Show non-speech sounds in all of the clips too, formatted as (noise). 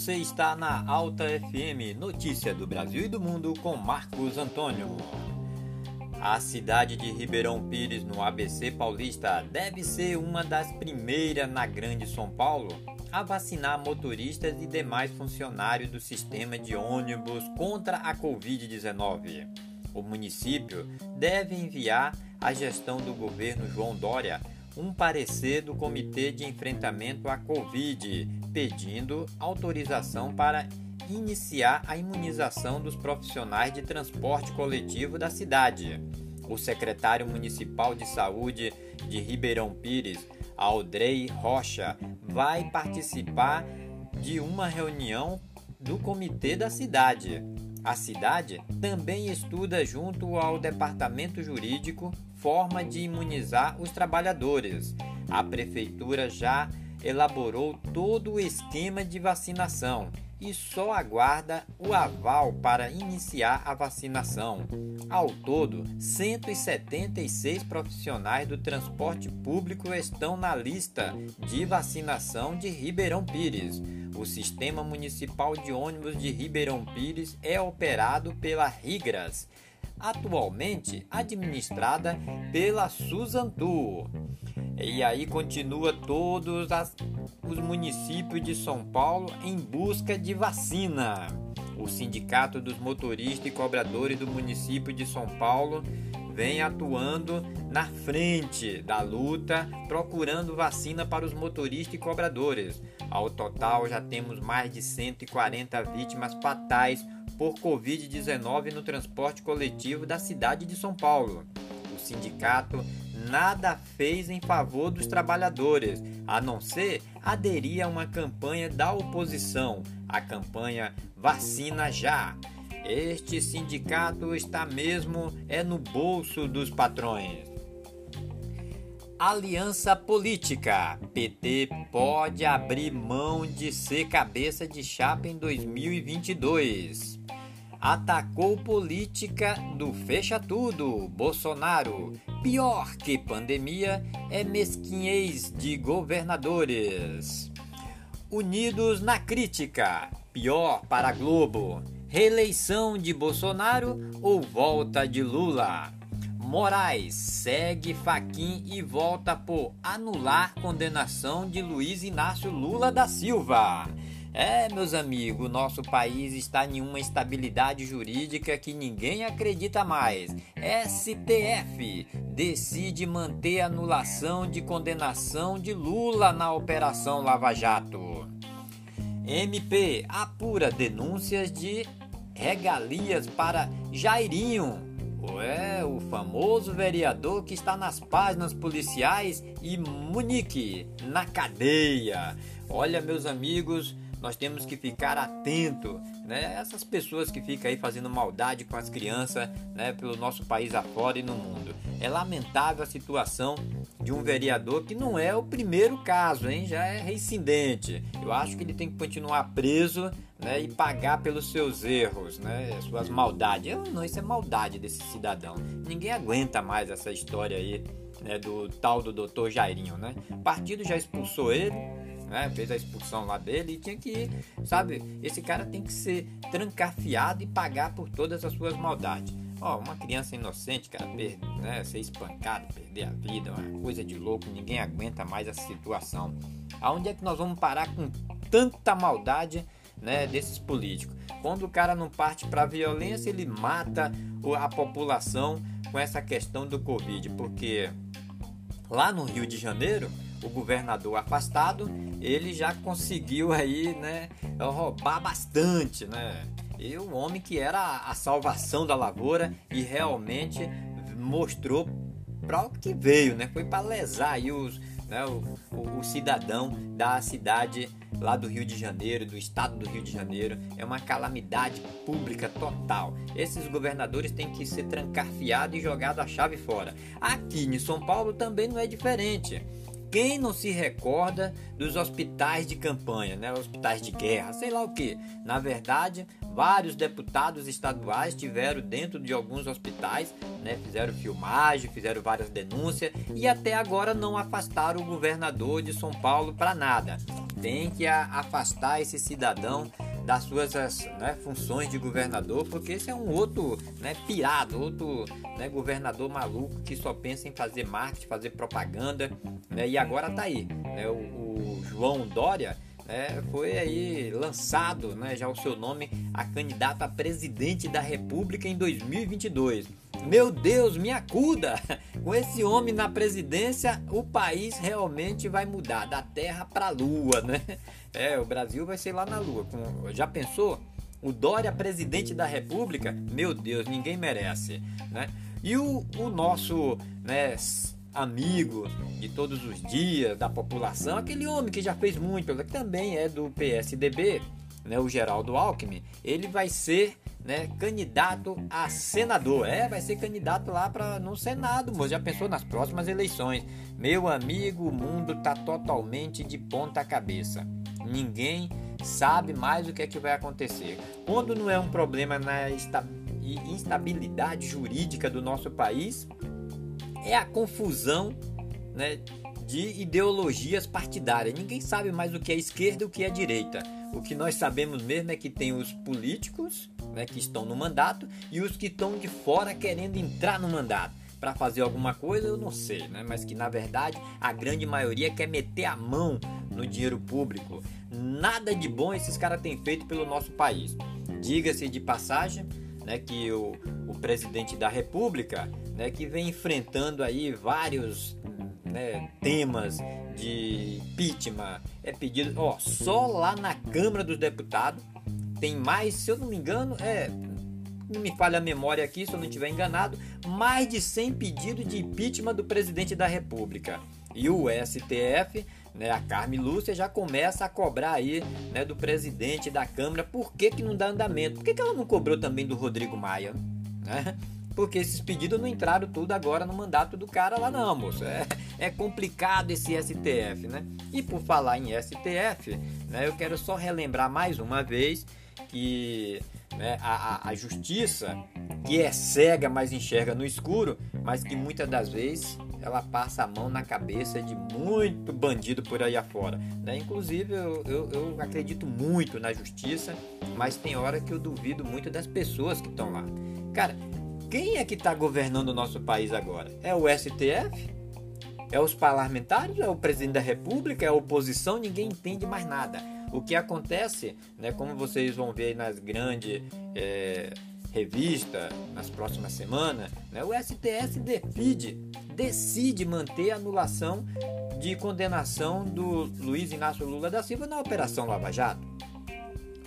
você está na Alta FM, notícia do Brasil e do mundo com Marcos Antônio. A cidade de Ribeirão Pires, no ABC Paulista, deve ser uma das primeiras na Grande São Paulo a vacinar motoristas e demais funcionários do sistema de ônibus contra a Covid-19. O município deve enviar à gestão do governo João Dória um parecer do Comitê de Enfrentamento à Covid, pedindo autorização para iniciar a imunização dos profissionais de transporte coletivo da cidade. O secretário municipal de saúde de Ribeirão Pires, Aldrey Rocha, vai participar de uma reunião do comitê da cidade. A cidade também estuda, junto ao departamento jurídico, forma de imunizar os trabalhadores. A prefeitura já elaborou todo o esquema de vacinação e só aguarda o aval para iniciar a vacinação. Ao todo, 176 profissionais do transporte público estão na lista de vacinação de Ribeirão Pires. O Sistema Municipal de Ônibus de Ribeirão Pires é operado pela Rigras, atualmente administrada pela Suzantur. E aí continua todos as, os municípios de São Paulo em busca de vacina. O Sindicato dos Motoristas e Cobradores do município de São Paulo vem atuando na frente da luta, procurando vacina para os motoristas e cobradores. Ao total, já temos mais de 140 vítimas fatais por Covid-19 no transporte coletivo da cidade de São Paulo. O sindicato nada fez em favor dos trabalhadores, a não ser aderir a uma campanha da oposição, a campanha Vacina Já. Este sindicato está mesmo é no bolso dos patrões. Aliança Política. PT pode abrir mão de ser cabeça de chapa em 2022 atacou política do fecha tudo. Bolsonaro, pior que pandemia, é mesquinhez de governadores. Unidos na crítica, pior para Globo. Reeleição de Bolsonaro ou volta de Lula? Moraes segue Faquin e volta por anular condenação de Luiz Inácio Lula da Silva. É, meus amigos, nosso país está em uma estabilidade jurídica que ninguém acredita mais. STF decide manter anulação de condenação de Lula na Operação Lava Jato. MP apura denúncias de regalias para Jairinho. É, o famoso vereador que está nas páginas policiais e Munique na cadeia. Olha, meus amigos, nós temos que ficar atento, né? Essas pessoas que ficam aí fazendo maldade com as crianças, né? Pelo nosso país afora e no mundo. É lamentável a situação de um vereador que não é o primeiro caso, hein? Já é reincidente. Eu acho que ele tem que continuar preso, né? E pagar pelos seus erros, né? Suas maldades. Eu, não, isso é maldade desse cidadão. Ninguém aguenta mais essa história aí, né? Do tal do doutor Jairinho, né? O partido já expulsou ele né? Fez a expulsão lá dele e tinha que ir, sabe? Esse cara tem que ser trancafiado e pagar por todas as suas maldades. Ó, uma criança inocente, cara, per, né, ser espancado, perder a vida, uma coisa de louco, ninguém aguenta mais essa situação. Aonde é que nós vamos parar com tanta maldade, né, desses políticos? Quando o cara não parte para violência, ele mata a população com essa questão do Covid, porque lá no Rio de Janeiro, o governador afastado, ele já conseguiu aí, né, roubar bastante, né? E o homem que era a salvação da lavoura e realmente mostrou para o que veio, né? Foi para lesar aí os, né, o, o, o, cidadão da cidade lá do Rio de Janeiro, do estado do Rio de Janeiro. É uma calamidade pública total. Esses governadores têm que ser trancafiados e jogados a chave fora. Aqui em São Paulo também não é diferente Quem não se recorda dos hospitais de campanha, né? hospitais de guerra, sei lá o que. Na verdade, vários deputados estaduais tiveram dentro de alguns hospitais, né? fizeram filmagem, fizeram várias denúncias e até agora não afastaram o governador de São Paulo para nada. Tem que afastar esse cidadão das suas né, funções de governador, porque esse é um outro né, pirado, outro né, governador maluco que só pensa em fazer marketing, fazer propaganda, né, e agora tá aí. Né, o, o João Dória é, foi aí lançado né, já o seu nome a candidato a presidente da República em 2022. Meu Deus, me acuda! (laughs) Com esse homem na presidência, o país realmente vai mudar da Terra para a Lua, né? É, o Brasil vai ser lá na Lua. Já pensou? O Dória, presidente da República? Meu Deus, ninguém merece, né? E o, o nosso né, amigo de todos os dias da população, aquele homem que já fez muito, que também é do PSDB, né, o Geraldo Alckmin, ele vai ser né, candidato a senador. É, vai ser candidato lá para no Senado, mas já pensou nas próximas eleições. Meu amigo, o mundo tá totalmente de ponta cabeça. Ninguém sabe mais o que é que vai acontecer. Quando não é um problema na instabilidade jurídica do nosso país, é a confusão, né, de ideologias partidárias. Ninguém sabe mais o que é esquerda e o que é direita. O que nós sabemos mesmo é que tem os políticos né, que estão no mandato e os que estão de fora querendo entrar no mandato. Para fazer alguma coisa, eu não sei, né? mas que na verdade a grande maioria quer meter a mão no dinheiro público. Nada de bom esses caras têm feito pelo nosso país. Diga-se de passagem né, que o, o presidente da República, né, que vem enfrentando aí vários né, temas de impeachment, é pedido, ó, só lá na Câmara dos Deputados tem mais, se eu não me engano, é não me falha a memória aqui, se eu não estiver enganado, mais de 100 pedidos de impeachment do presidente da República. E o STF, né, a Carme Lúcia, já começa a cobrar aí né, do presidente da Câmara por que, que não dá andamento. Por que, que ela não cobrou também do Rodrigo Maia? Né? Porque esses pedidos não entraram tudo agora no mandato do cara lá não, moço. É, é complicado esse STF, né? E por falar em STF, né, eu quero só relembrar mais uma vez que né, a, a, a justiça, que é cega, mas enxerga no escuro, mas que muitas das vezes ela passa a mão na cabeça de muito bandido por aí afora. Né? Inclusive, eu, eu, eu, acredito muito na justiça, mas tem hora que eu duvido muito das pessoas que estão lá. Cara, quem é que está governando o nosso país agora? É o STF? É os parlamentares? É o presidente da República? É a oposição? Ninguém entende mais nada. O que acontece, né, como vocês vão ver nas grandes é, revistas nas próximas semanas, né, o STS decide, decide manter a anulação de condenação do Luiz Inácio Lula da Silva na Operação Lava Jato.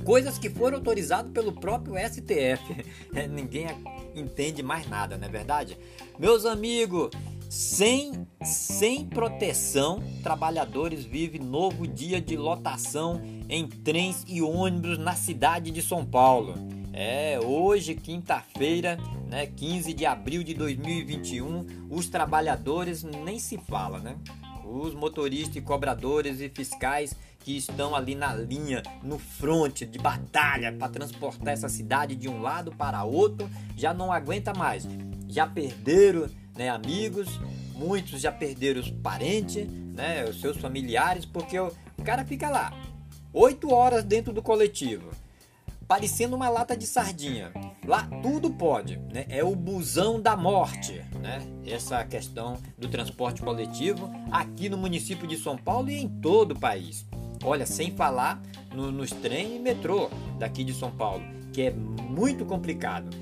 Coisas que foram autorizadas pelo próprio STF. (laughs) Ninguém entende mais nada, não é verdade? Meus amigos, sem, sem proteção, trabalhadores vivem novo dia de lotação em trens e ônibus na cidade de São Paulo. É, hoje, quinta-feira, né, 15 de abril de 2021, os trabalhadores nem se fala, né? Os motoristas e cobradores e fiscais que estão ali na linha, no fronte de batalha para transportar essa cidade de um lado para outro, já não aguenta mais. Já perderam né, amigos, muitos já perderam os parentes, né, os seus familiares, porque o cara fica lá oito horas dentro do coletivo, parecendo uma lata de sardinha. Lá tudo pode, né? É o busão da morte, né? Essa questão do transporte coletivo aqui no município de São Paulo e em todo o país. Olha, sem falar no, nos trem e metrô daqui de São Paulo, que é muito complicado.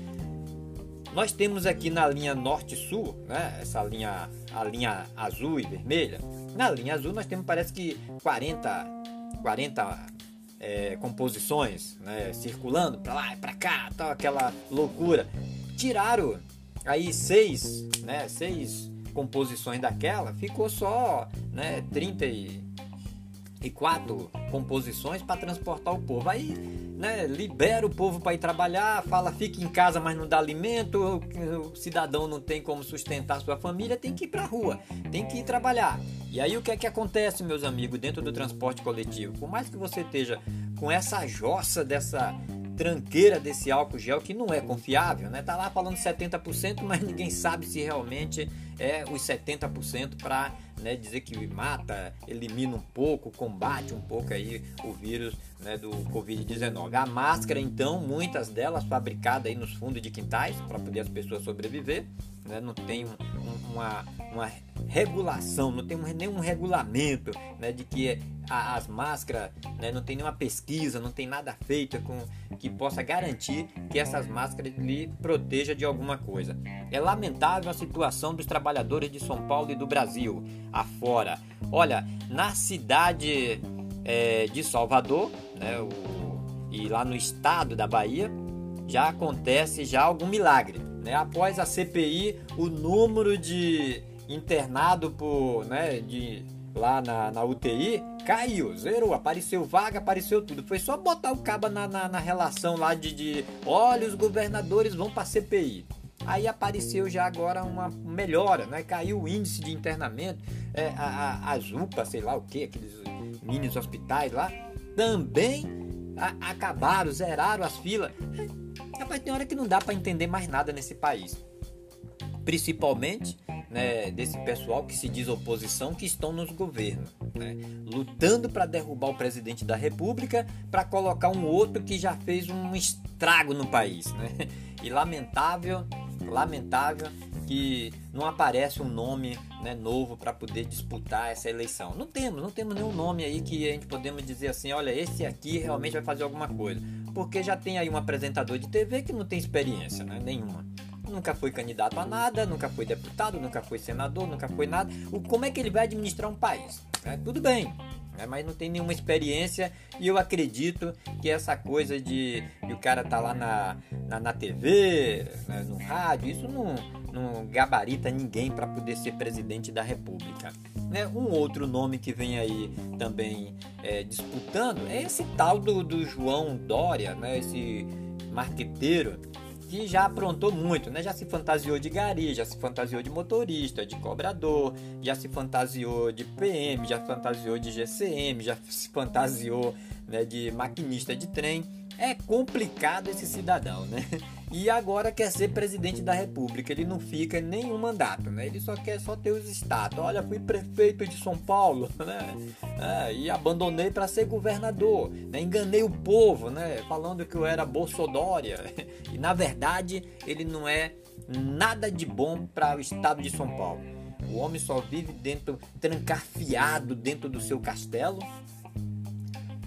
Nós temos aqui na linha norte-sul, né, essa linha, a linha azul e vermelha. Na linha azul nós temos parece que 40, 40 é, composições né, circulando para lá e para cá, tal, aquela loucura. Tiraram aí seis, né, seis composições daquela, ficou só né, 34 composições para transportar o povo. Aí né, libera o povo para ir trabalhar, fala fique em casa, mas não dá alimento, o, cidadão não tem como sustentar sua família, tem que ir para a rua, tem que ir trabalhar. E aí o que é que acontece, meus amigos, dentro do transporte coletivo? Por mais que você esteja com essa jossa dessa tranqueira desse álcool gel que não é confiável, né? Tá lá falando 70%, mas ninguém sabe se realmente é os 70% para né, dizer que mata, elimina um pouco, combate um pouco aí o vírus né, do Covid-19. A máscara, então, muitas delas fabricadas aí nos fundos de quintais para poder as pessoas sobreviver, né, não tem um, uma, uma regulação, não tem nenhum regulamento né, de que a, as máscaras, né, não tem nenhuma pesquisa, não tem nada feito com, que possa garantir que essas máscaras lhe protejam de alguma coisa. É lamentável a situação dos trabalhadores de São Paulo e do Brasil afora. Olha, na cidade é, de Salvador, né, o, e lá no estado da Bahia, já acontece já algum milagre. Né? Após a CPI, o número de internado por, né, de lá na, na UTI caiu, zerou, apareceu vaga, apareceu tudo. Foi só botar o caba na, na, na relação lá de, de olha, os governadores vão para CPI. Aí apareceu já agora uma melhora, né? Caiu o índice de internamento, é, a, a, as UPA, sei lá o que, aqueles mini hospitais lá, também a, acabaram, zeraram as filas. Rapaz, tem hora que não dá para entender mais nada nesse país. Principalmente né, desse pessoal que se diz oposição que estão nos governos, né, lutando para derrubar o presidente da República para colocar um outro que já fez um estrago no país. Né? E lamentável, lamentável que não aparece um nome né, novo para poder disputar essa eleição. Não temos, não temos nenhum nome aí que a gente podemos dizer assim, olha, esse aqui realmente vai fazer alguma coisa. Porque já tem aí um apresentador de TV que não tem experiência, né, nenhuma nunca foi candidato a nada, nunca foi deputado, nunca foi senador, nunca foi nada. O, como é que ele vai administrar um país? É, tudo bem, né? mas não tem nenhuma experiência e eu acredito que essa coisa de, de o cara tá lá na, na, na TV, né? no rádio, isso não, não gabarita ninguém para poder ser presidente da República. Né? Um outro nome que vem aí também é, disputando é esse tal do, do João Dória, né? esse marqueteiro que já aprontou muito, né? Já se fantasiou de gari, já se fantasiou de motorista, de cobrador, já se fantasiou de PM, já fantasiou de GCM, já se fantasiou né, de maquinista de trem. É complicado esse cidadão, né? E agora quer ser presidente da república. Ele não fica nenhum mandato, né? Ele só quer só ter os status. Olha, fui prefeito de São Paulo, (laughs) né? É, e abandonei para ser governador. Né? Enganei o povo, né? Falando que eu era Bolsodória. (laughs) E na verdade ele não é nada de bom para o estado de São Paulo. O homem só vive dentro, trancafiado dentro do seu castelo,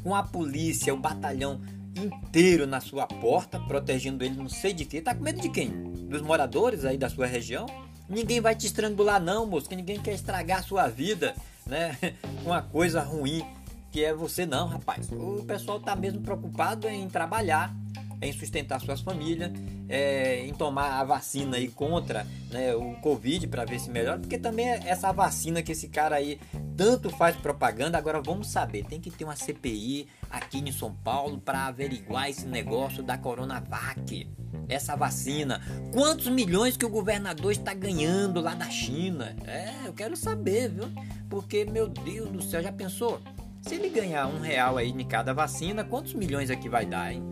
com a polícia, o batalhão inteiro na sua porta, protegendo ele não sei de quê. Tá com medo de quem? Dos moradores aí da sua região? Ninguém vai te estrangular não, moço, que ninguém quer estragar a sua vida, né? (laughs) Uma coisa ruim que é você não, rapaz. O pessoal tá mesmo preocupado em trabalhar, em sustentar suas famílias, é, em tomar a vacina aí contra né, o Covid para ver se melhora, porque também é essa vacina que esse cara aí tanto faz propaganda, agora vamos saber, tem que ter uma CPI aqui em São Paulo para averiguar esse negócio da Coronavac, essa vacina. Quantos milhões que o governador está ganhando lá da China? É, eu quero saber, viu? Porque, meu Deus do céu, já pensou? Se ele ganhar um real aí em cada vacina, quantos milhões aqui vai dar, hein?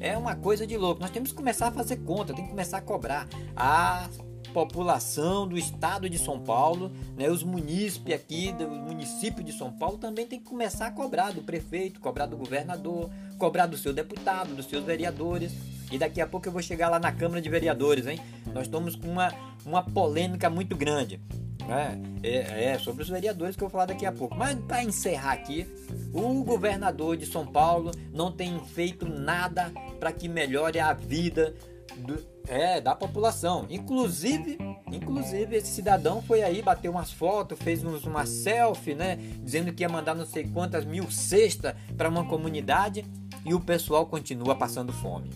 É uma coisa de louco. Nós temos que começar a fazer conta, tem que começar a cobrar. A população do estado de São Paulo, né, os munícipes aqui do município de São Paulo também tem que começar a cobrar do prefeito, cobrar do governador, cobrar do seu deputado, dos seus vereadores. E daqui a pouco eu vou chegar lá na Câmara de Vereadores, hein? Nós estamos com uma, uma polêmica muito grande. Né? É, é, sobre os vereadores que eu vou falar daqui a pouco. Mas para encerrar aqui, o governador de São Paulo não tem feito nada para que melhore a vida do, é, da população. Inclusive, inclusive esse cidadão foi aí, bateu umas fotos, fez uns, uma selfie, né, dizendo que ia mandar não sei quantas mil cestas para uma comunidade e o pessoal continua passando fome.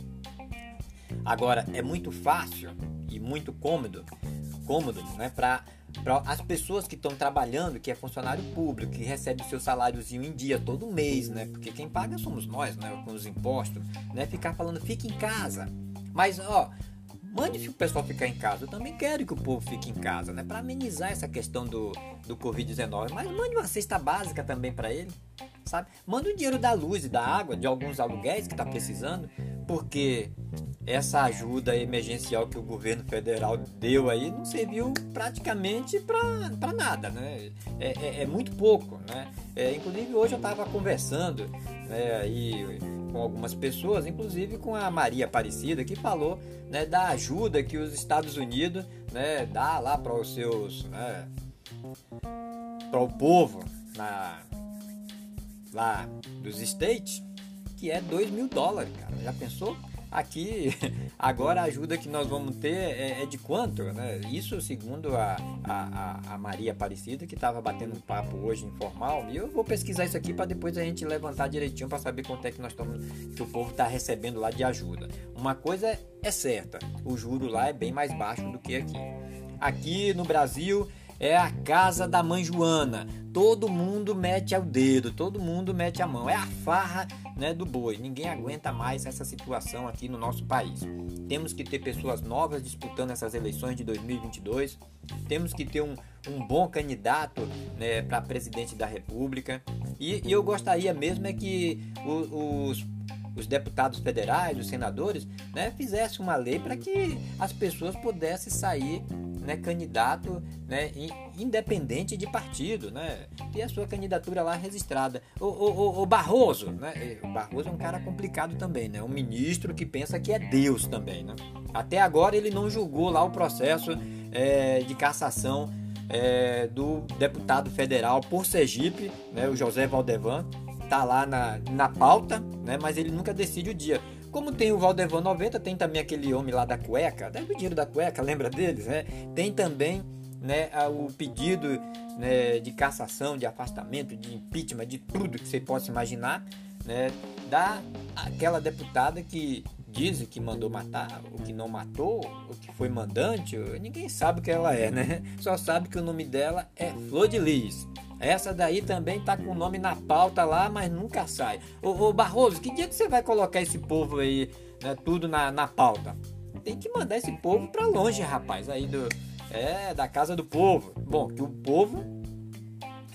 Agora é muito fácil e muito cômodo, cômodo, né, para as pessoas que estão trabalhando, que é funcionário público, que recebe o seu saláriozinho em dia todo mês, né? Porque quem paga somos nós, né? Com os impostos, né? Ficar falando, fique em casa. Mas, ó, mande o pessoal ficar em casa. Eu também quero que o povo fique em casa, né? Para amenizar essa questão do, do Covid-19. Mas mande uma cesta básica também para ele, sabe? Manda o dinheiro da luz e da água, de alguns aluguéis que está precisando, porque essa ajuda emergencial que o governo federal deu aí não serviu praticamente para nada, né? É, é, é, muito pouco, né? É, inclusive hoje eu estava conversando né, aí com algumas pessoas, inclusive com a Maria Aparecida, que falou né, da ajuda que os Estados Unidos né, dá lá para os seus, né, para o povo na, lá dos States, que é 2 mil dólares, cara. Já pensou? Aqui, (laughs) agora a ajuda que nós vamos ter é, é de quanto? Né? Isso segundo a, a, a Maria Aparecida, que estava batendo um papo hoje informal. E eu vou pesquisar isso aqui para depois a gente levantar direitinho para saber quanto é que nós estamos, que o povo está recebendo lá de ajuda. Uma coisa é certa, o juro lá é bem mais baixo do que aqui. Aqui no Brasil é a casa da mãe Joana. Todo mundo mete o dedo, todo mundo mete a mão. É a farra né, do boi. Ninguém aguenta mais essa situação aqui no nosso país. Temos que ter pessoas novas disputando essas eleições de 2022. Temos que ter um, um bom candidato né, para presidente da República. E, e, eu gostaria mesmo é que os, os deputados federais, os senadores, né, fizessem uma lei para que as pessoas pudessem sair né, candidato né, independente de partido, né, ter a sua candidatura lá registrada. O, o, o, Barroso, né, o Barroso é um cara complicado também, né, um ministro que pensa que é Deus também. Né. Até agora ele não julgou lá o processo é, de cassação é, do deputado federal por Sergipe, né, o José Valdevan, tá lá na, na pauta, né, mas ele nunca decide o dia. Como tem o Valdevan 90, tem também aquele homem lá da cueca, deve o dinheiro da cueca, (laughs) lembra deles, né? Tem também né, o pedido né, de cassação, de afastamento, de impeachment, de tudo que você possa imaginar, né, da aquela deputada que diz que mandou matar, o que não matou, o que foi mandante, ninguém sabe o que ela é, né? Só sabe que o nome dela é Flor de Lis. Essa daí também tá com o nome na pauta lá, mas nunca sai. Ô, ô Barroso, que dia que você vai colocar esse povo aí, né, tudo na, na pauta? Tem que mandar esse povo pra longe, rapaz, aí do. É, da casa do povo. Bom, que o povo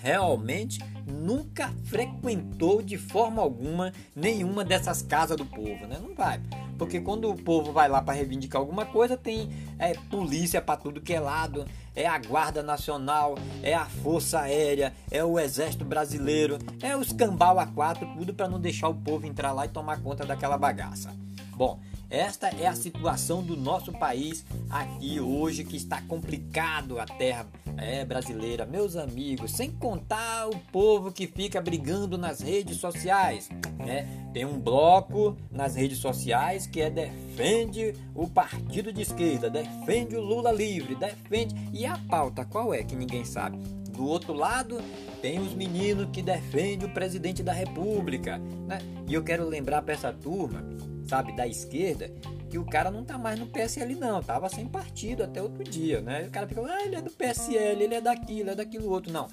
realmente nunca frequentou de forma alguma nenhuma dessas casas do povo, né? Não vai. Porque quando o povo vai lá para reivindicar alguma coisa, tem é, polícia para tudo que é lado, é a Guarda Nacional, é a Força Aérea, é o Exército Brasileiro, é os cambal a quatro, tudo para não deixar o povo entrar lá e tomar conta daquela bagaça. Bom, esta é a situação do nosso país aqui hoje que está complicado a terra é, brasileira, meus amigos, sem contar o povo que fica brigando nas redes sociais. Né? Tem um bloco nas redes sociais que é defende o partido de esquerda, defende o Lula livre, defende. E a pauta qual é que ninguém sabe? Do outro lado, tem os meninos que defendem o presidente da república. Né? E eu quero lembrar para essa turma sabe, da esquerda, que o cara não tá mais no PSL não, tava sem partido até outro dia, né? O cara fica, ah, ele é do PSL, ele é daquilo, é daquilo outro, não.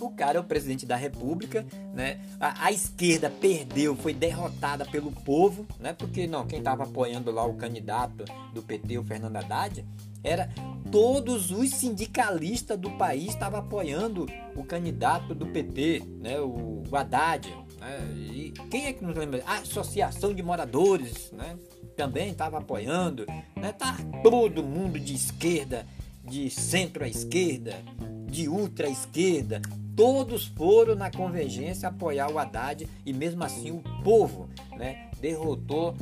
O cara é o presidente da república, né? A, a, esquerda perdeu, foi derrotada pelo povo, né? Porque não, quem estava apoiando lá o candidato do PT, o Fernando Haddad, era todos os sindicalistas do país estavam apoiando o candidato do PT, né? O Haddad, né? E quem é que nos lembra? A Associação de Moradores né? também estava apoiando. Né? Tá todo mundo de esquerda, de centro à esquerda, de ultra esquerda. Todos foram na convergência apoiar o Haddad e mesmo assim o povo né, derrotou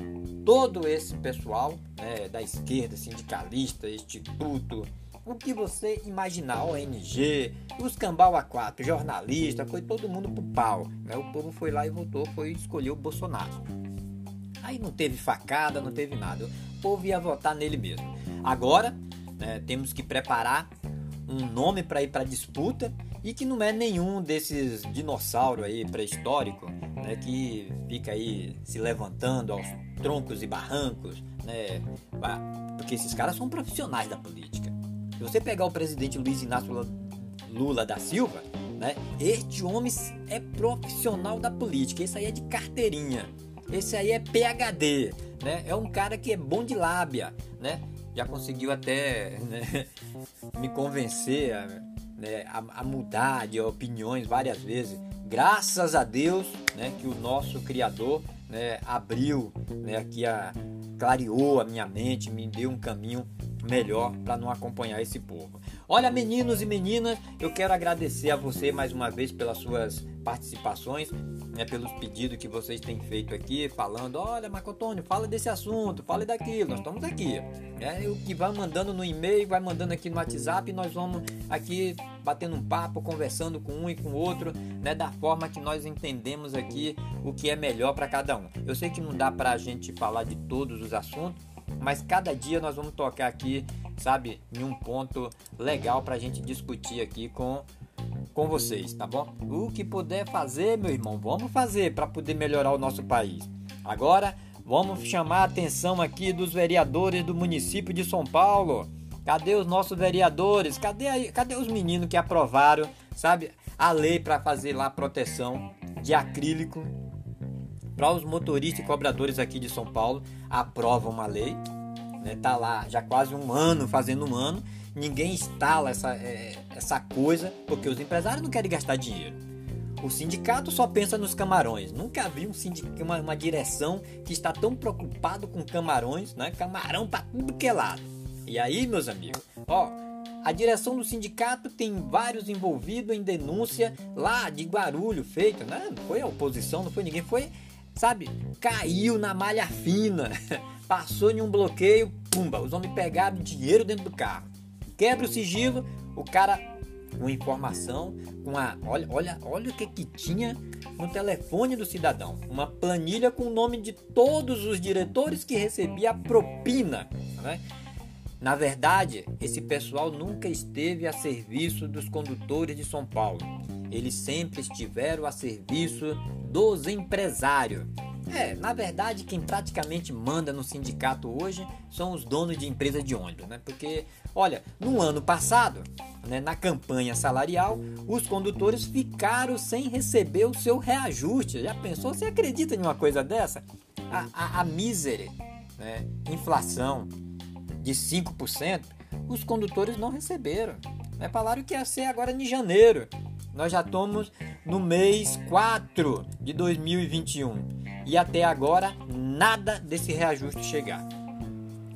todo esse pessoal né, da esquerda, sindicalista, instituto, o que você imaginar, ONG, os cambal A4, jornalista, foi todo mundo pro pau. Né? O povo foi lá e votou, foi escolher o Bolsonaro. Aí não teve facada, não teve nada. O povo ia votar nele mesmo. Agora, né, temos que preparar um nome para ir para disputa e que não é nenhum desses dinossauros aí pré-histórico, né, que fica aí se levantando aos troncos e barrancos, né, porque esses caras são profissionais da política. Se você pegar o presidente Luiz Inácio Lula da Silva, né? Este homem é profissional da política, esse aí é de carteirinha, esse aí é PhD, né? É um cara que é bom de lábia, né? Já conseguiu até né, (laughs) me convencer a, né, a, a, mudar de opiniões várias vezes. Graças a Deus, né, que o nosso Criador né, abriu, né, aqui a clareou a minha mente, me deu um caminho melhor para não acompanhar esse povo. Olha, meninos e meninas, eu quero agradecer a você mais uma vez pelas suas participações, né, pelos pedidos que vocês têm feito aqui, falando: olha, Marco Antônio, fala desse assunto, fala daquilo, nós estamos aqui. Né, o que vai mandando no e-mail, vai mandando aqui no WhatsApp, nós vamos aqui batendo um papo, conversando com um e com o outro, né, da forma que nós entendemos aqui o que é melhor para cada um. Eu sei que não dá para a gente falar de todos os assuntos, mas cada dia nós vamos tocar aqui, sabe, em um ponto legal para a gente discutir aqui com com vocês, tá bom? O que puder fazer, meu irmão, vamos fazer para poder melhorar o nosso país. Agora, vamos chamar a atenção aqui dos vereadores do município de São Paulo. Cadê os nossos vereadores? Cadê, cadê os meninos que aprovaram, sabe, a lei para fazer lá proteção de acrílico para os motoristas e cobradores aqui de São Paulo? Aprovam uma lei, né? Tá lá já quase um ano, fazendo um ano ninguém instala essa, é, essa coisa porque os empresários não querem gastar dinheiro. O sindicato só pensa nos camarões. Nunca vi um sindicato, uma, uma direção que está tão preocupado com camarões, né? Camarão para tudo que é lado. E aí, meus amigos, ó, a direção do sindicato tem vários envolvidos em denúncia lá de barulho feito, né? Não foi a oposição, não foi ninguém, foi, sabe, caiu na malha fina, (laughs) passou em um bloqueio, pumba, os homens pegaram dinheiro dentro do carro. Quebra o sigilo, o cara com informação, com a olha, olha, olha o que que tinha no telefone do cidadão, uma planilha com o nome de todos os diretores que recebia a propina, né? Na verdade, esse pessoal nunca esteve a serviço dos condutores de São Paulo. Eles sempre estiveram a serviço dos empresários. É, na verdade, quem praticamente manda no sindicato hoje são os donos de empresa de ônibus, né? Porque, olha, no ano passado, né, na campanha salarial, os condutores ficaram sem receber o seu reajuste. Já pensou? Você acredita em uma coisa dessa? A, a, a né, inflação de 5%, os condutores não receberam. Né? Falaram que ia ser agora em janeiro. Nós já estamos no mês 4 de 2021 e até agora nada desse reajuste chegar.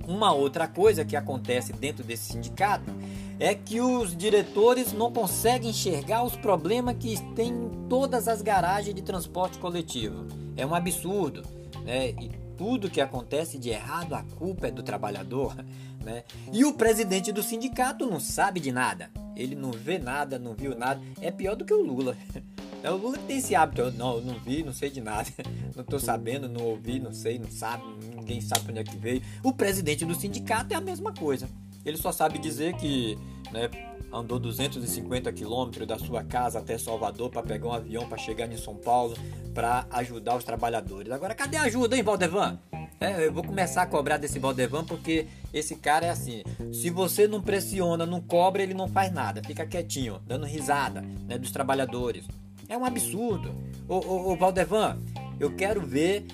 Uma outra coisa que acontece dentro desse sindicato é que os diretores não conseguem enxergar os problemas que tem em todas as garagens de transporte coletivo. É um absurdo, né? E tudo que acontece de errado, a culpa é do trabalhador, (laughs) né? E o presidente do sindicato não sabe de nada. Ele não vê nada, não viu nada. É pior do que o Lula. (laughs) É o Lula que tem esse hábito. Eu, não, eu não vi, não sei de nada. (laughs) Não tô sabendo, não ouvi, não sei, não sabe, ninguém sabe onde é que veio. O presidente do sindicato é a mesma coisa. Ele só sabe dizer que né, andou 250 quilômetros da sua casa até Salvador para pegar um avião para chegar em São Paulo para ajudar os trabalhadores. Agora, cadê a ajuda, hein, Valdevan? É, eu vou começar a cobrar desse Valdevan porque esse cara é assim. Se você não pressiona, não cobra, ele não faz nada. Fica quietinho, dando risada né, dos trabalhadores. É um absurdo. Ô, ô, ô Valdevan, eu quero ver.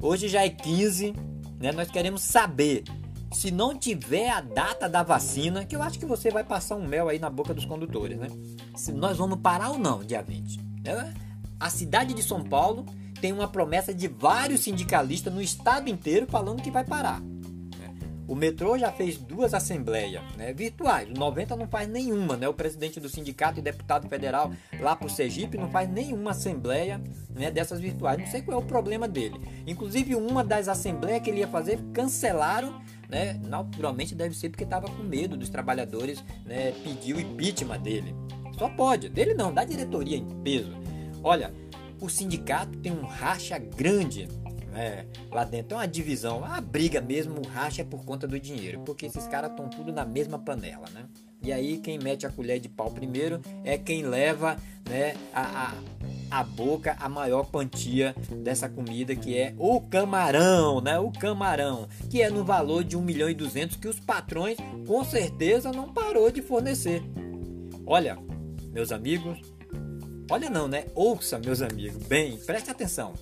Hoje já é 15, né? Nós queremos saber. Se não tiver a data da vacina, que eu acho que você vai passar um mel aí na boca dos condutores, né? Se nós vamos parar ou não, dia 20. Né? A cidade de São Paulo tem uma promessa de vários sindicalistas no estado inteiro falando que vai parar. O metrô já fez duas assembleias né, virtuais. O 90 não faz nenhuma, né? O presidente do sindicato e deputado federal lá pro Sergipe não faz nenhuma assembleia né, dessas virtuais. Não sei qual é o problema dele. Inclusive, uma das assembleias que ele ia fazer, cancelaram. Né? Naturalmente deve ser porque estava com medo dos trabalhadores né, pedir o impeachment dele. Só pode. Dele não, da diretoria em peso. Olha, o sindicato tem um racha grande é, lá dentro é uma divisão. A briga mesmo, o racha é por conta do dinheiro, porque esses caras estão tudo na mesma panela, né? E aí quem mete a colher de pau primeiro é quem leva né, a, a a boca a maior quantia dessa comida que é o camarão, né? O camarão, que é no valor de 1 milhão e 200 que os patrões com certeza não parou de fornecer. Olha, meus amigos, olha não, né? Ouça, meus amigos, bem, preste atenção.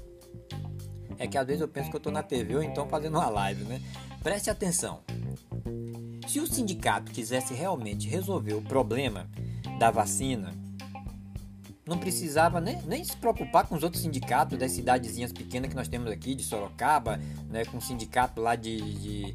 É que às vezes eu penso que eu tô na TV ou então fazendo uma live, né? Preste atenção. Se o sindicato quisesse realmente resolver o problema da vacina, não precisava nem, nem se preocupar com os outros sindicatos das cidadezinhas pequenas que nós temos aqui, de Sorocaba, né, com o sindicato lá de, de,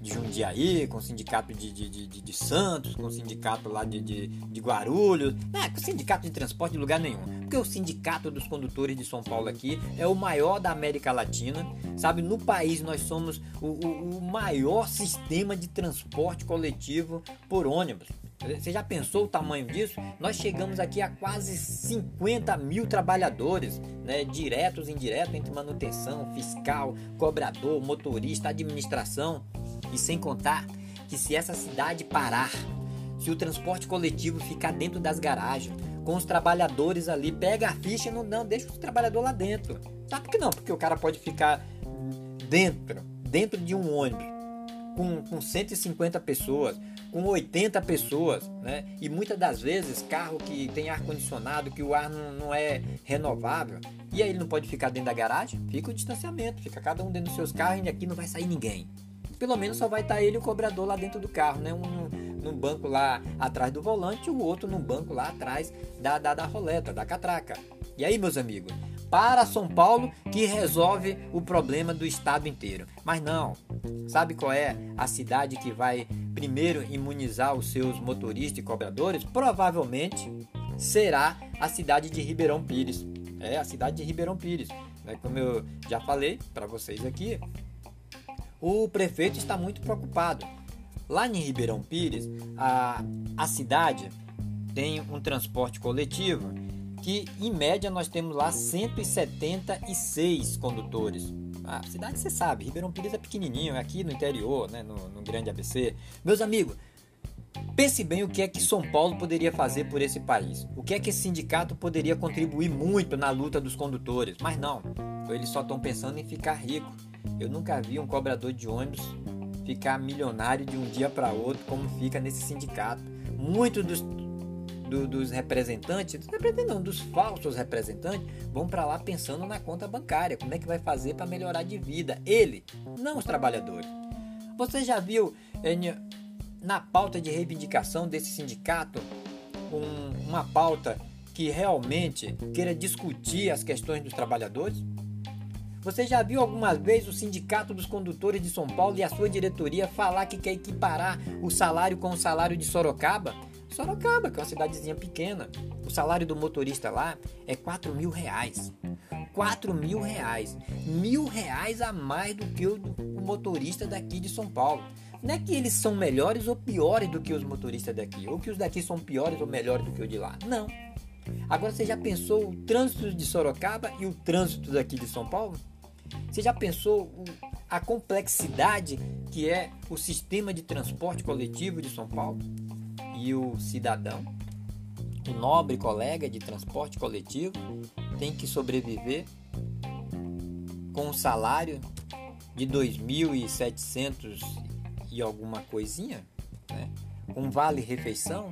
de Jundiaí, com o sindicato de, de, de, de, Santos, com o sindicato lá de, de, de Guarulhos, não, com sindicato de transporte de lugar nenhum. Porque o sindicato dos condutores de São Paulo aqui é o maior da América Latina, sabe? No país nós somos o, o, o maior sistema de transporte coletivo por ônibus. Você já pensou o tamanho disso? Nós chegamos aqui a quase 50 mil trabalhadores, né, diretos e indiretos, entre manutenção, fiscal, cobrador, motorista, administração. E sem contar que se essa cidade parar, se o transporte coletivo ficar dentro das garagens, com os trabalhadores ali, pega a ficha e não, não deixa os trabalhadores lá dentro. Sabe por que não? Porque o cara pode ficar dentro, dentro de um ônibus, com, com 150 pessoas, com 80 pessoas, né? E muitas das vezes carro que tem ar condicionado, que o ar não, não é renovável, e aí ele não pode ficar dentro da garagem, fica o distanciamento, fica cada um dentro dos seus carros e aqui não vai sair ninguém. Pelo menos só vai estar ele e o cobrador lá dentro do carro, né? Um num banco lá atrás do volante o outro num banco lá atrás da, da, da roleta, da catraca. E aí, meus amigos, para São Paulo que resolve o problema do estado inteiro. Mas não. Sabe qual é a cidade que vai primeiro imunizar os seus motoristas e cobradores? Provavelmente será a cidade de Ribeirão Pires. É a cidade de Ribeirão Pires. Né? Como eu já falei para vocês aqui, o prefeito está muito preocupado. Lá em Ribeirão Pires, a, a cidade tem um transporte coletivo que em média nós temos lá 176 condutores. A cidade você sabe, Ribeirão Pires é pequenininho, é aqui no interior, né, no, no grande ABC. Meus amigos, pense bem o que é que São Paulo poderia fazer por esse país. O que é que esse sindicato poderia contribuir muito na luta dos condutores. Mas não, eles só estão pensando em ficar rico. Eu nunca vi um cobrador de ônibus ficar milionário de um dia para outro, como fica nesse sindicato. Muitos dos do, dos representantes, dos representantes não, dos falsos representantes, vão para lá pensando na conta bancária, como é que vai fazer para melhorar de vida. Ele, não os trabalhadores. Você já viu na pauta de reivindicação desse sindicato um, uma pauta que realmente queira discutir as questões dos trabalhadores? Você já viu alguma vez o Sindicato dos Condutores de São Paulo e a sua diretoria falar que quer equiparar o salário com o salário de Sorocaba? Sorocaba, que é uma cidadezinha pequena. O salário do motorista lá é 4 mil reais. 4 mil reais. Mil reais a mais do que o, o motorista daqui de São Paulo. Não é que eles são melhores ou piores do que os motoristas daqui, ou que os daqui são piores ou melhores do que o de lá. Não. Agora você já pensou o trânsito de Sorocaba e o trânsito daqui de São Paulo? Você já pensou a complexidade que é o sistema de transporte coletivo de São Paulo? E o cidadão, o nobre colega de transporte coletivo, tem que sobreviver com um salário de 2.700 e alguma coisinha, né? um vale refeição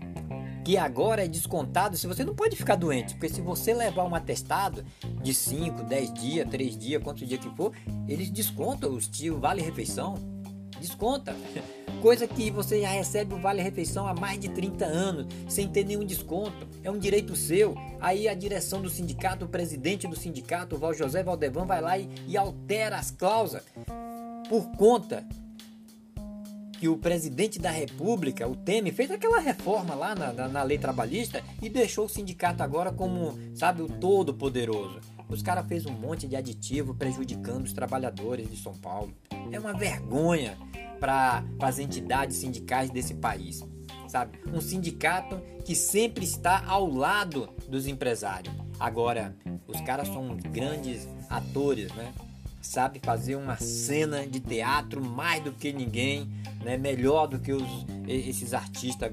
que agora é descontado se você não pode ficar doente, porque se você levar um atestado de 5, 10 dias, 3 dias, quantos dias que for, eles descontam os tio vale refeição. Desconta. Coisa que você já recebe o vale refeição há mais de 30 anos, sem ter nenhum desconto. É um direito seu. Aí a direção do sindicato, o presidente do sindicato, o Val José Valdevan, vai lá e, e altera as cláusulas por conta que o presidente da República, o Temer, fez aquela reforma lá na, na, na lei trabalhista e deixou o sindicato agora como, sabe, o todo poderoso. Os caras fez um monte de aditivo prejudicando os trabalhadores de São Paulo. É uma vergonha para as entidades sindicais desse país, sabe? Um sindicato que sempre está ao lado dos empresários. Agora, os caras são grandes atores, né? sabe fazer uma cena de teatro mais do que ninguém, né? melhor do que os, esses artistas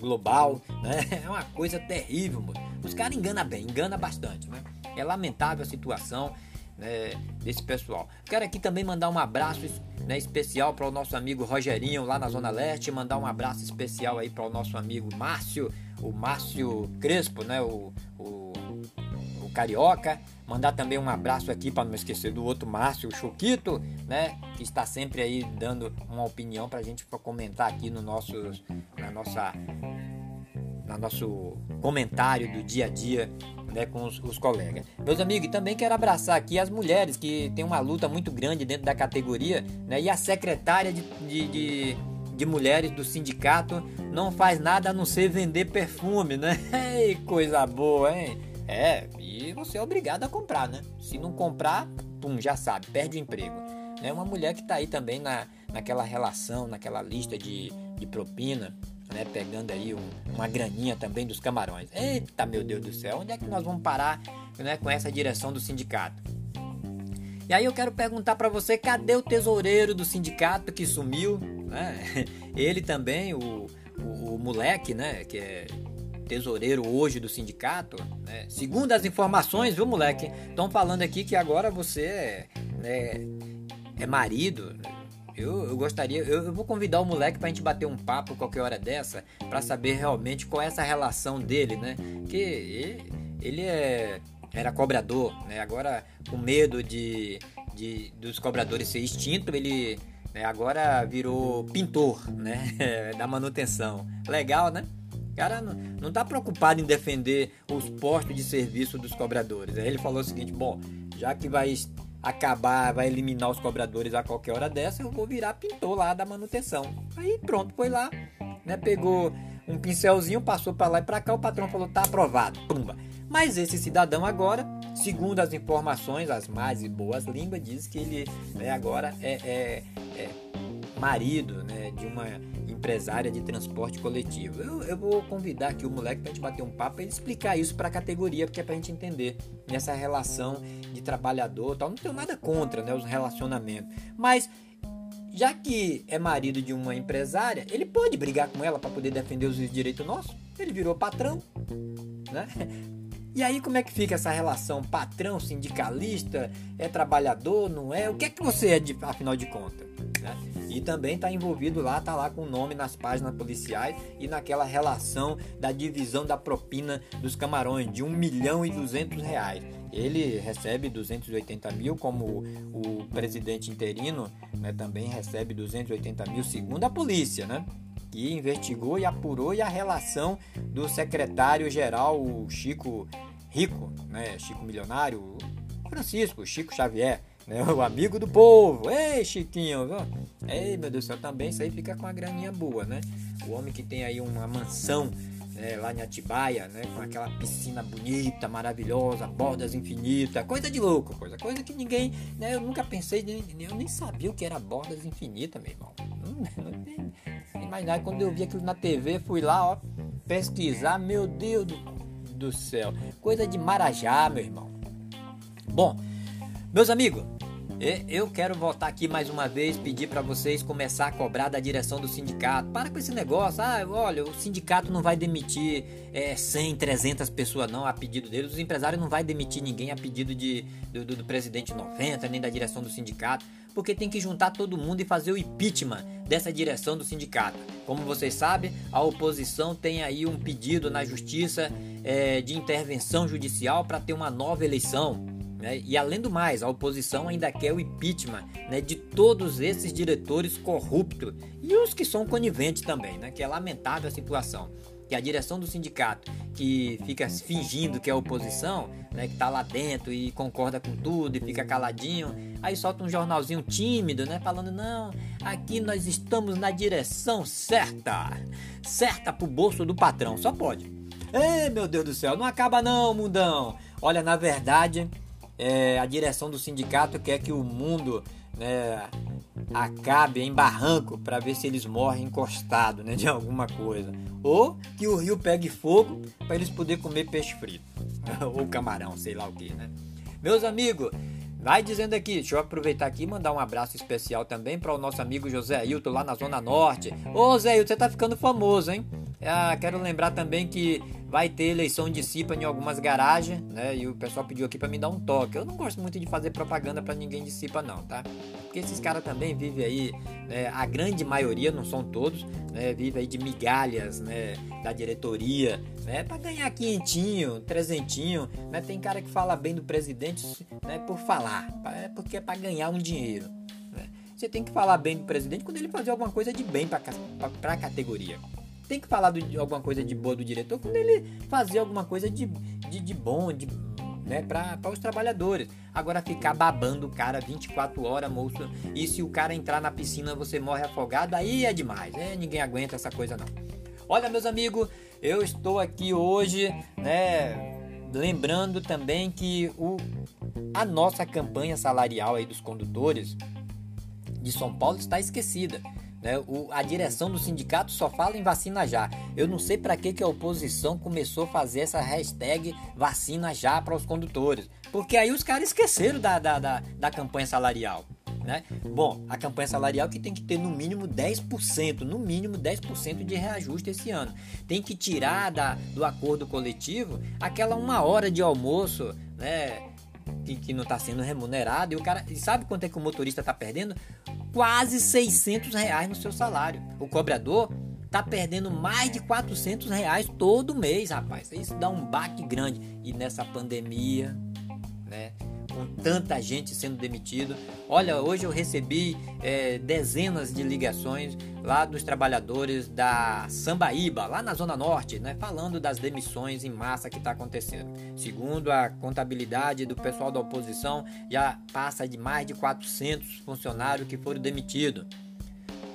global, né? (laughs) É uma coisa terrível, mano. Os caras enganam bem, engana bastante, né? É lamentável a situação né, desse pessoal. Quero aqui também mandar um abraço né, especial para o nosso amigo Rogerinho lá na Zona Leste, mandar um abraço especial aí para o nosso amigo Márcio, o Márcio Crespo, né, o, o, o Carioca. Mandar também um abraço aqui para não esquecer do outro Márcio, o Choquito, né, que está sempre aí dando uma opinião para a gente comentar aqui no nosso, na nossa no nosso comentário do dia a dia né, com os, os, colegas. Meus amigos, também quero abraçar aqui as mulheres que tem uma luta muito grande dentro da categoria né, e a secretária de, de, de, de mulheres do sindicato não faz nada a não ser vender perfume, né? (laughs) Ei, coisa boa, hein? É, e você é obrigado a comprar, né? Se não comprar, pum, já sabe, perde o emprego. É uma mulher que está aí também na, naquela relação, naquela lista de, de propina, né, pegando aí um, uma graninha também dos camarões. Eita, meu Deus do céu, onde é que nós vamos parar né, com essa direção do sindicato? E aí eu quero perguntar para você, cadê o tesoureiro do sindicato que sumiu? Né? (laughs) Ele também, o, o, o, moleque, né, que é tesoureiro hoje do sindicato, né? segundo as informações, viu, moleque? Estão falando aqui que agora você é, né, é marido, eu, eu gostaria, eu, eu, vou convidar o moleque pra gente bater um papo qualquer hora dessa, para saber realmente qual é essa relação dele, né? Que ele, ele é, era cobrador, né? Agora, com medo de, de dos cobradores ser extinto, ele né, agora virou pintor, né? (laughs) da manutenção. Legal, né? O cara não, não tá preocupado em defender os postos de serviço dos cobradores. Aí ele falou o seguinte: bom, já que vai acabar, vai eliminar os cobradores a qualquer hora dessa, eu vou virar pintor lá da manutenção. Aí pronto, foi lá, né? Pegou um pincelzinho, passou para lá e para cá, o patrão falou: "Tá aprovado". Pumba. Mas esse cidadão agora, segundo as informações, as mais e boas línguas, diz que ele né, agora é, é, é marido né, de uma empresária de transporte coletivo. Eu, eu vou convidar aqui o moleque pra gente bater um papo e explicar isso para a categoria, porque é pra gente entender nessa relação de trabalhador tal. Não tenho nada contra né, os relacionamentos. Mas já que é marido de uma empresária, ele pode brigar com ela para poder defender os direitos nossos. Ele virou patrão, né? E aí como é que fica essa relação patrão, sindicalista, é trabalhador, não é? O que é que você é de, afinal de contas? Né? E também está envolvido lá, está lá com o nome nas páginas policiais e naquela relação da divisão da propina dos camarões de 1 milhão e 200 reais. Ele recebe 280 mil, como o presidente interino né, também recebe 280 mil, segundo a polícia, né? que investigou e apurou e a relação do secretário-geral, o Chico Rico, né? Chico Milionário, Francisco, Chico Xavier, né? o amigo do povo. Ei, Chiquinho? Ei, meu Deus do céu, também isso aí fica com a graninha boa, né? O homem que tem aí uma mansão né, lá em Atibaia, né, com aquela piscina bonita, maravilhosa, bordas infinitas, coisa de louco, coisa, coisa que ninguém, né, eu nunca pensei, eu nem sabia o que era bordas infinitas, meu irmão. Imaginar quando eu vi aquilo na TV, fui lá, ó, pesquisar, meu Deus do, do céu, coisa de Marajá, meu irmão. Bom, meus amigos, eu quero voltar aqui mais uma vez, pedir para vocês começar a cobrar da direção do sindicato. Para com esse negócio. Ah, olha, o sindicato não vai demitir é, 100, 300 pessoas não a pedido deles. Os empresários não vai demitir ninguém a pedido de, do, do, do presidente 90, nem da direção do sindicato. Porque tem que juntar todo mundo e fazer o impeachment dessa direção do sindicato. Como vocês sabem, a oposição tem aí um pedido na justiça é, de intervenção judicial para ter uma nova eleição. Né? E além do mais, a oposição ainda quer o impeachment né, de todos esses diretores corruptos e os que são coniventes também, né? que é lamentável a situação. Que a direção do sindicato, que fica fingindo que é oposição, né, que está lá dentro e concorda com tudo e fica caladinho, aí solta um jornalzinho tímido, né, falando: não, aqui nós estamos na direção certa, certa pro bolso do patrão, só pode. Ei, meu Deus do céu, não acaba não, mundão. Olha, na verdade, é, a direção do sindicato quer que o mundo né, acabe em barranco para ver se eles morrem encostados né, de alguma coisa. Ou que o rio pegue fogo para eles poderem comer peixe frito. (laughs) Ou camarão, sei lá o que, né? Meus amigos, vai dizendo aqui, deixa eu aproveitar aqui e mandar um abraço especial também para o nosso amigo José Ailton lá na Zona Norte. Ô Zé Ailton, você tá ficando famoso, hein? Ah, quero lembrar também que vai ter eleição de CIPA em algumas garagens, né? E o pessoal pediu aqui para me dar um toque. Eu não gosto muito de fazer propaganda para ninguém de CIPA não, tá? Porque esses caras também vivem aí, né? a grande maioria, não são todos, né? Vive aí de migalhas, né? Da diretoria, né? Para ganhar quinhentinho, trezentinho, né? Tem cara que fala bem do presidente, né? Por falar, é porque é para ganhar um dinheiro. Né? Você tem que falar bem do presidente quando ele fazer alguma coisa de bem para a categoria tem que falar de alguma coisa de boa do diretor quando ele fazer alguma coisa de, de, de bom, de, né, para os trabalhadores. Agora ficar babando o cara 24 horas, moço, e se o cara entrar na piscina você morre afogado, aí é demais, né? Ninguém aguenta essa coisa não. Olha, meus amigos, eu estou aqui hoje, né, lembrando também que o, a nossa campanha salarial aí dos condutores de São Paulo está esquecida. Né? O, a direção do sindicato só fala em vacina já. Eu não sei para que, que a oposição começou a fazer essa hashtag vacina já para os condutores. Porque aí os caras esqueceram da, da, da, da campanha salarial. Né? Bom, a campanha salarial que tem que ter no mínimo 10%, no mínimo 10% de reajuste esse ano. Tem que tirar da, do acordo coletivo aquela uma hora de almoço, né? Que, que não está sendo remunerado e o cara. E sabe quanto é que o motorista está perdendo? Quase 600 reais no seu salário. O cobrador tá perdendo mais de 400 reais todo mês, rapaz. Isso dá um baque grande. E nessa pandemia, né? Com tanta gente sendo demitido. Olha, hoje eu recebi é, dezenas de ligações lá dos trabalhadores da Sambaíba, lá na Zona Norte, né, falando das demissões em massa que está acontecendo. Segundo a contabilidade do pessoal da oposição, já passa de mais de 400 funcionários que foram demitidos.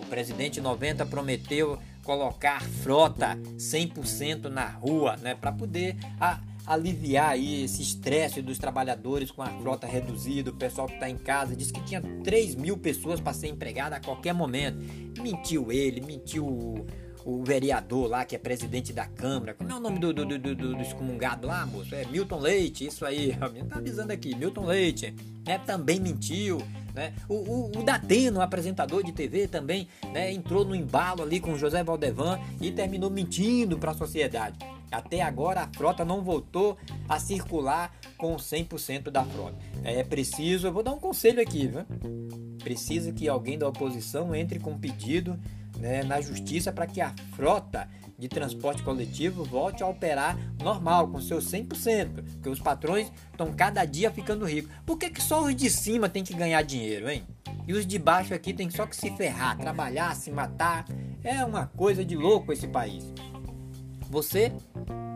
O presidente 90 prometeu colocar frota 100% na rua, né, para poder a, aliviar aí esse estresse dos trabalhadores com a frota reduzida, o pessoal que está em casa, disse que tinha 3 mil pessoas para ser empregada a qualquer momento. Mentiu ele, mentiu o, o, vereador lá, que é presidente da Câmara. Como é o nome do, do, do, do, do excomungado lá, moço? É Milton Leite, isso aí. (laughs) Tá avisando aqui, Milton Leite. Né, também mentiu. Né? O, o, o Dateno, apresentador de TV, também né, entrou no embalo ali com José Valdevan e terminou mentindo para a sociedade. Até agora a frota não voltou a circular com 100% da frota. É preciso, eu vou dar um conselho aqui, viu? Precisa que alguém da oposição entre com pedido né, na justiça para que a frota de transporte coletivo volte a operar normal, com seus 100%, porque os patrões estão cada dia ficando ricos. Por que, que só os de cima tem que ganhar dinheiro, hein? E os de baixo aqui tem só que se ferrar, trabalhar, se matar. É uma coisa de louco esse país. Você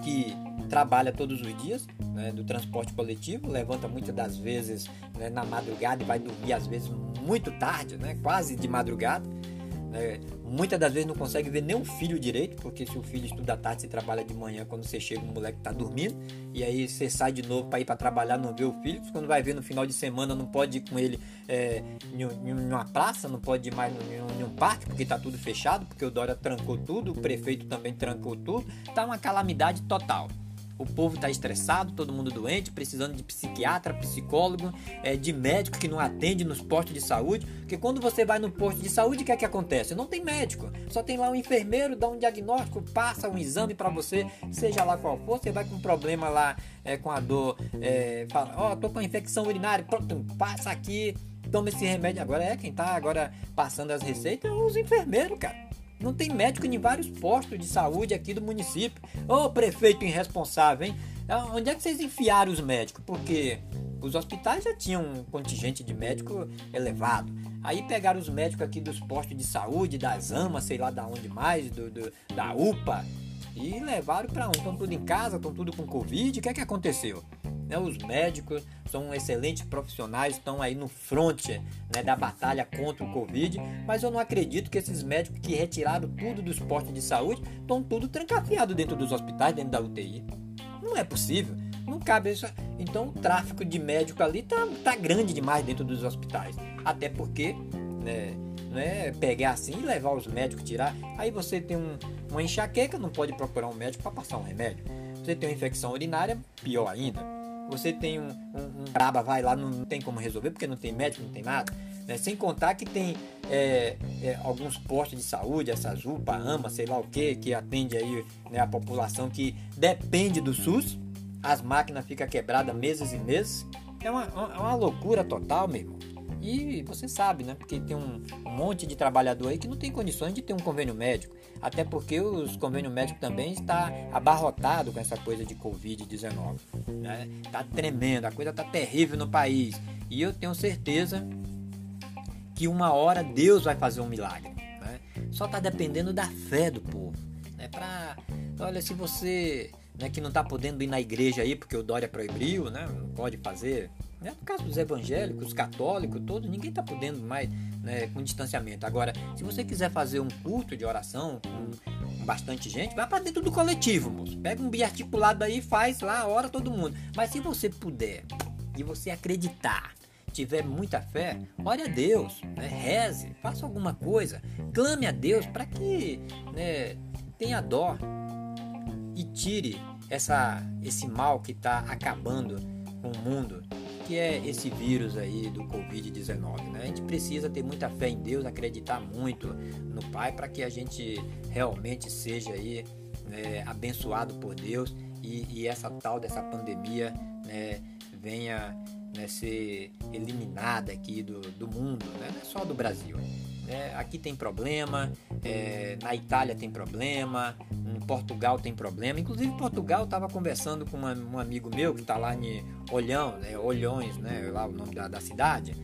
que trabalha todos os dias né, do transporte coletivo, levanta muitas das vezes né, na madrugada e vai dormir às vezes muito tarde, né, quase de madrugada. Né, muitas das vezes não consegue ver nem o filho direito, porque se o filho estuda à tarde, você trabalha de manhã, quando você chega, o moleque está dormindo, e aí você sai de novo para ir para trabalhar, não vê o filho. Quando vai ver no final de semana, não pode ir com ele é, em, uma praça, não pode ir mais em, um parque, porque está tudo fechado, porque o Dória trancou tudo, o prefeito também trancou tudo, tá uma calamidade total. O povo está estressado, todo mundo doente, precisando de psiquiatra, psicólogo, é, de médico que não atende nos postos de saúde. Porque quando você vai no posto de saúde, o que é que acontece? Não tem médico, só tem lá um enfermeiro, dá um diagnóstico, passa um exame para você, seja lá qual for. Você vai com um problema lá é, com a dor, é, fala: Ó, oh, tô com infecção urinária, pronto, passa aqui, toma esse remédio. Agora é quem tá agora passando as receitas, é os enfermeiros, cara. Não tem médico em vários postos de saúde aqui do município. Ô prefeito irresponsável, hein? Ah, onde é que vocês enfiaram os médicos? Porque os hospitais já tinham um contingente de médico elevado. Aí pegaram os médicos aqui dos postos de saúde, das AMAs, sei lá da onde mais, do, do da UPA, e levaram para um. Estão tudo em casa, estão tudo com Covid. O que é que aconteceu? Né, os médicos são excelentes profissionais, estão aí no front né, da batalha contra o Covid, mas eu não acredito que esses médicos que retiraram tudo dos postos de saúde estão tudo trancafiado dentro dos hospitais, dentro da UTI. Não é possível, não cabe isso. Então o tráfico de médico ali tá, tá grande demais dentro dos hospitais. Até porque, né, né, pegar assim e levar os médicos tirar. Aí você tem um, uma enxaqueca, não pode procurar um médico para passar um remédio. Você tem uma infecção urinária, pior ainda. Você tem um, um, um braba, vai lá, não tem como resolver porque não tem médico, não tem nada. Né? Sem contar que tem é, é, alguns postos de saúde, essas UPA, AMA, sei lá o que, que atende aí né, a população que depende do SUS. As máquinas ficam quebradas meses e meses. É uma, é uma loucura total, meu irmão. E você sabe, né? Porque tem um, monte de trabalhador aí que não tem condições de ter um convênio médico. Até porque os convênios médicos também está abarrotado com essa coisa de Covid-19. Né? Tá tremendo, a coisa tá terrível no país. E eu tenho certeza que uma hora Deus vai fazer um milagre. Né? Só tá dependendo da fé do povo. Né? Pra, olha, se você né, que não está podendo ir na igreja aí porque o Dória proibiu, né, não pode fazer. Né, no caso dos evangélicos, católicos, todos, ninguém está podendo mais né, com distanciamento. Agora, se você quiser fazer um culto de oração com, com bastante gente, vai para dentro do coletivo, moço. Pega um biarticulado aí, faz lá, ora todo mundo. Mas se você puder e você acreditar, tiver muita fé, ore a Deus, né, reze, faça alguma coisa, clame a Deus para que né, tenha dó e tire essa, esse mal que está acabando com o mundo, que é esse vírus aí do Covid-19. Né? A gente precisa ter muita fé em Deus, acreditar muito no Pai para que a gente realmente seja aí né, abençoado por Deus e, e, essa tal dessa pandemia né, venha né, ser eliminada aqui do, do mundo, né? não é só do Brasil. É, aqui tem problema, é, na Itália tem problema, em Portugal tem problema. Inclusive, Portugal estava conversando com uma, um amigo meu que está lá em Olhão, é, Olhões, né, lá o nome da, da cidade.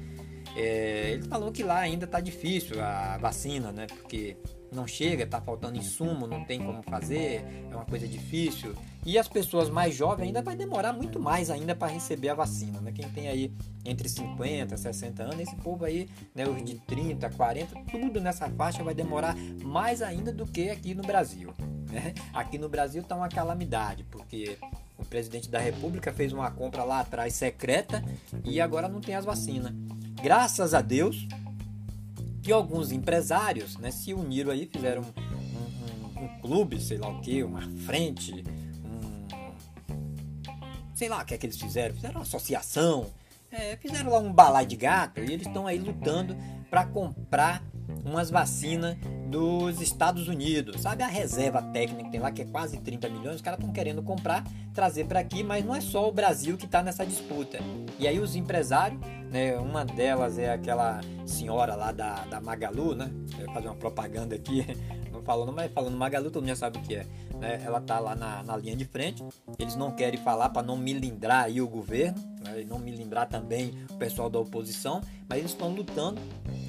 É, ele falou que lá ainda está difícil a vacina, né, porque não chega, está faltando insumo, não tem como fazer, é uma coisa difícil. E as pessoas mais jovens ainda vai demorar muito mais ainda para receber a vacina. Né? Quem tem aí entre 50 e 60 anos, esse povo aí, né, os de 30, 40, tudo nessa faixa vai demorar mais ainda do que aqui no Brasil. Né? Aqui no Brasil está uma calamidade, porque o presidente da República fez uma compra lá atrás secreta e agora não tem as vacinas. Graças a Deus, que alguns empresários né, se uniram aí, fizeram um, um, um clube, sei lá o que, uma frente, um, sei lá o que é que eles fizeram, fizeram uma associação, é, fizeram lá um balai de gato e eles estão aí lutando para comprar umas vacinas dos Estados Unidos. Sabe a reserva técnica que tem lá, que é quase 30 milhões? Os caras estão querendo comprar, trazer para aqui, mas não é só o Brasil que está nessa disputa. E aí os empresários, né, uma delas é aquela senhora lá da, da Magalu, né? Eu vou fazer uma propaganda aqui, (laughs) não falando, mas falando Magalu, todo mundo já sabe o que é. Né? Ela tá lá na, na linha de frente. Eles não querem falar para não milindrar aí o governo, né? não milindrar também o pessoal da oposição, mas eles estão lutando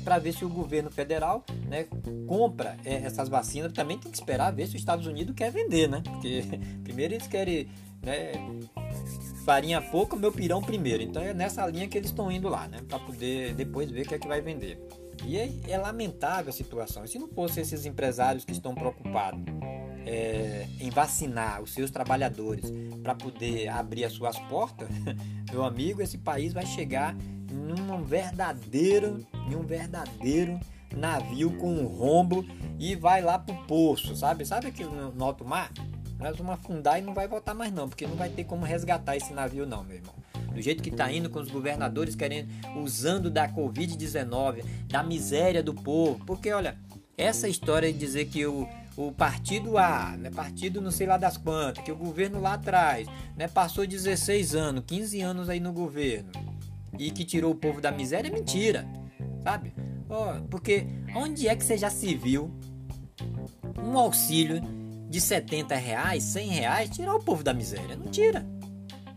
para ver se o governo federal né, compra é, essas vacinas. Também tem que esperar ver se os Estados Unidos quer vender, né? Porque (laughs) primeiro eles querem né, farinha pouco, meu pirão primeiro. Então é nessa linha que eles estão indo lá, né? Para poder depois ver o que é que vai vender. E é, é lamentável a situação. Se não fosse esses empresários que estão preocupados é, em vacinar os seus trabalhadores para poder abrir as suas portas, (laughs) meu amigo, esse país vai chegar num verdadeiro, em um verdadeiro navio com um rombo e vai lá pro poço, sabe? Sabe aqui no, no alto mar? Nós vamos afundar e não vai voltar mais não, porque não vai ter como resgatar esse navio não, meu irmão. Do jeito que tá indo com os governadores querendo usando da COVID-19, da miséria do povo, porque olha, essa história de dizer que o o partido A, né, partido não sei lá das quantas, que o governo lá atrás, né, passou 16 anos, 15 anos aí no governo e que tirou o povo da miséria é mentira, sabe? Oh, porque onde é que você já se viu um auxílio de 70 reais, 100 reais, tirar o povo da miséria? Não tira.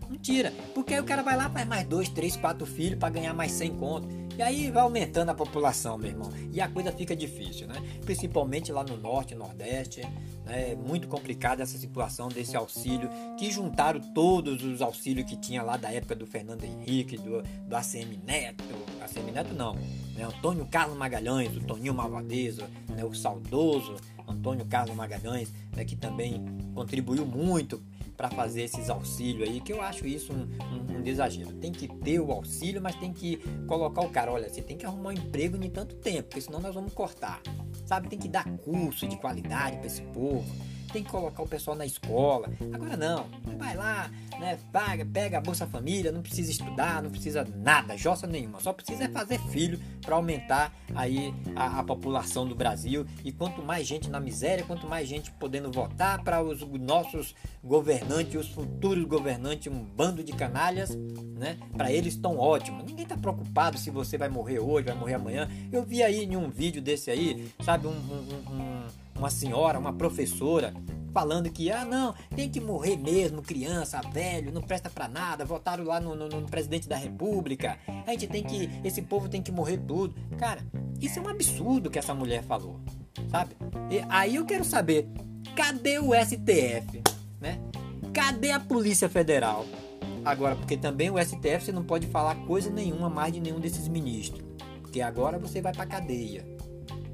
Não tira. Porque aí o cara vai lá, faz mais dois, três, quatro filhos para ganhar mais 100 conto. E aí vai aumentando a população, meu irmão. E a coisa fica difícil, né? Principalmente lá no norte, nordeste. Né? É muito complicada essa situação desse auxílio. Que juntaram todos os auxílios que tinha lá da época do Fernando Henrique, do, do ACM Neto. ACM Neto não. Né? Antônio Carlos Magalhães, o Toninho Malvadeza, né? o saudoso Antônio Carlos Magalhães, né? que também contribuiu muito para fazer esses auxílios aí, que eu acho isso um, um, um, exagero. Tem que ter o auxílio, mas tem que colocar o cara, olha, você tem que arrumar um emprego em tanto tempo, porque senão nós vamos cortar. Sabe, tem que dar curso de qualidade para esse povo. Tem que colocar o pessoal na escola. Agora não, vai lá, né, paga, pega a Bolsa Família, não precisa estudar, não precisa nada, jossa nenhuma, só precisa fazer filho para aumentar aí a, a, população do Brasil. E quanto mais gente na miséria, quanto mais gente podendo votar para os nossos governantes, os futuros governantes, um bando de canalhas, né? Para eles estão ótimos. Ninguém tá preocupado se você vai morrer hoje, vai morrer amanhã. Eu vi aí em um vídeo desse aí, sabe, um, um, um, uma senhora, uma professora falando que, ah, não, tem que morrer mesmo, criança, velho, não presta para nada, votaram lá no, no, no, presidente da república, a gente tem que, esse povo tem que morrer tudo. Cara, isso é um absurdo que essa mulher falou, sabe? E aí eu quero saber, cadê o STF, né? Cadê a Polícia Federal? Agora, porque também o STF você não pode falar coisa nenhuma mais de nenhum desses ministros, porque agora você vai pra cadeia.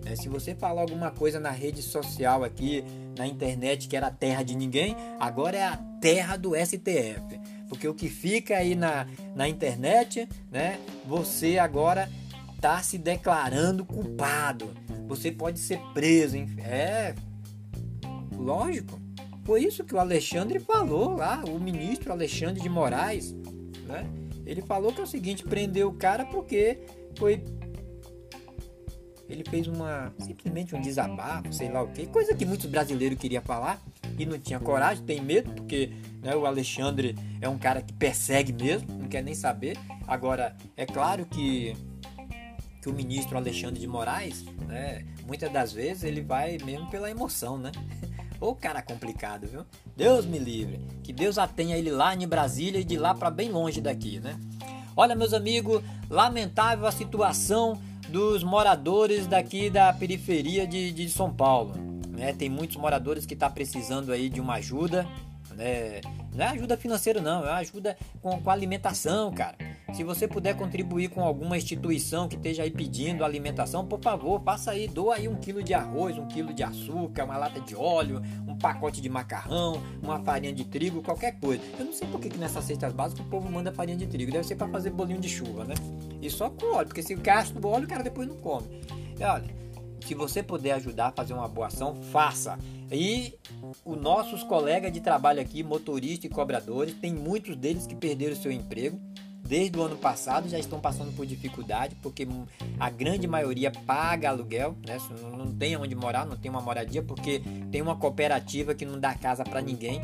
Né? Se você falar alguma coisa na rede social aqui, na internet, que era terra de ninguém, agora é a terra do STF. Porque o que fica aí na, na internet, né? Você agora está se declarando culpado. Você pode ser preso. Hein? É lógico. Foi isso que o Alexandre falou lá, o ministro Alexandre de Moraes, né? Ele falou que é o seguinte, prendeu o cara porque foi ele fez uma simplesmente um desabafo, sei lá o que, coisa que muitos brasileiros queriam falar e não tinha coragem, tem medo, porque né, o Alexandre é um cara que persegue mesmo, não quer nem saber. Agora, é claro que, que o ministro Alexandre de Moraes, né, muitas das vezes ele vai mesmo pela emoção, né? (laughs) Ô cara complicado, viu? Deus me livre. Que Deus a tenha ele lá em Brasília e de lá para bem longe daqui, né? Olha, meus amigos, lamentável a situação dos moradores daqui da periferia de, de São Paulo. Né? Tem muitos moradores que estão tá precisando aí de uma ajuda. Né? Não é ajuda financeira, não, é ajuda com, com alimentação, cara. Se você puder contribuir com alguma instituição que esteja aí pedindo alimentação, por favor, faça aí, doa aí um quilo de arroz, um quilo de açúcar, uma lata de óleo, um pacote de macarrão, uma farinha de trigo, qualquer coisa. Eu não sei por que, que nessas cestas básicas o povo manda farinha de trigo, deve ser para fazer bolinho de chuva, né? E só com óleo, porque se gasta o óleo, o cara depois não come. E olha, se você puder ajudar a fazer uma boa ação, faça. E os nossos colegas de trabalho aqui, motoristas e cobradores, tem muitos deles que perderam seu emprego desde o ano passado já estão passando por dificuldade, porque a grande maioria paga aluguel, né? não tem onde morar, não tem uma moradia, porque tem uma cooperativa que não dá casa para ninguém,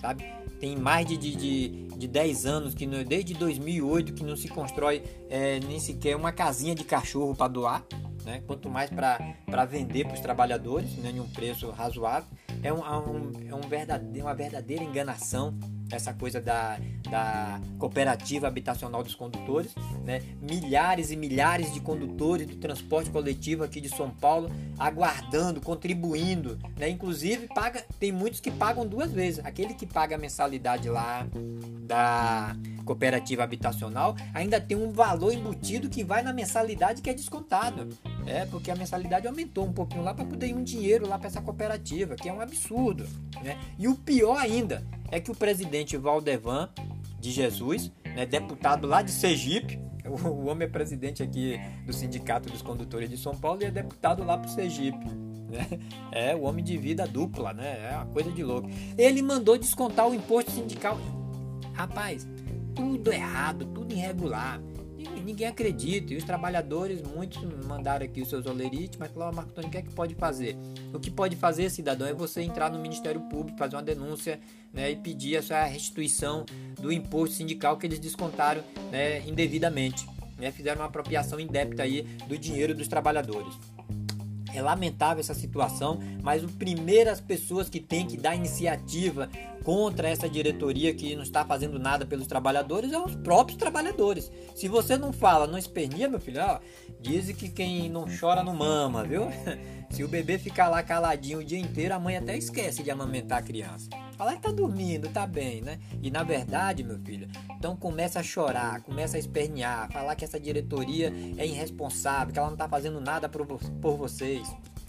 sabe? Tem mais de, de, de 10 anos, que desde 2008, que não se constrói é, nem sequer uma casinha de cachorro para doar, né? quanto mais para vender para os trabalhadores, né? em um preço razoável. É, um, é um, é um verdadeiro, uma verdadeira enganação essa coisa da, da cooperativa habitacional dos condutores, né? milhares e milhares de condutores do transporte coletivo aqui de São Paulo aguardando, contribuindo, né? inclusive paga, tem muitos que pagam duas vezes, aquele que paga a mensalidade lá da cooperativa habitacional ainda tem um valor embutido que vai na mensalidade que é descontado. É, porque a mensalidade aumentou um pouquinho lá para poder ir um dinheiro lá para essa cooperativa, que é um absurdo. Né? E o pior ainda é que o presidente Valdevan de Jesus, né, deputado lá de Sergipe, (laughs) o, o homem é presidente aqui do Sindicato dos Condutores de São Paulo e é deputado lá para Sergipe. Né? É o homem de vida dupla, né? É uma coisa de louco. Ele mandou descontar o imposto sindical. Rapaz, tudo errado, tudo irregular ninguém acredita. E os trabalhadores, muitos mandaram aqui os seus olerites, mas falaram, Marco Antônio, o que é que pode fazer? O que pode fazer, cidadão, é você entrar no Ministério Público, fazer uma denúncia né, e pedir a sua restituição do imposto sindical que eles descontaram né, indevidamente. Né, fizeram uma apropriação indébita aí do dinheiro dos trabalhadores. É lamentável essa situação, mas o primeiras pessoas que têm que dar iniciativa contra essa diretoria que não está fazendo nada pelos trabalhadores é os próprios trabalhadores. Se você não fala, não espernia, meu filho, ó, dizem que quem não chora não mama, viu? (laughs) Se o bebê ficar lá caladinho o dia inteiro, a mãe até esquece de amamentar a criança. Falar que tá dormindo, tá bem, né? E na verdade, meu filho, então começa a chorar, começa a espernear, falar que essa diretoria é irresponsável, que ela não tá fazendo nada por, por vocês.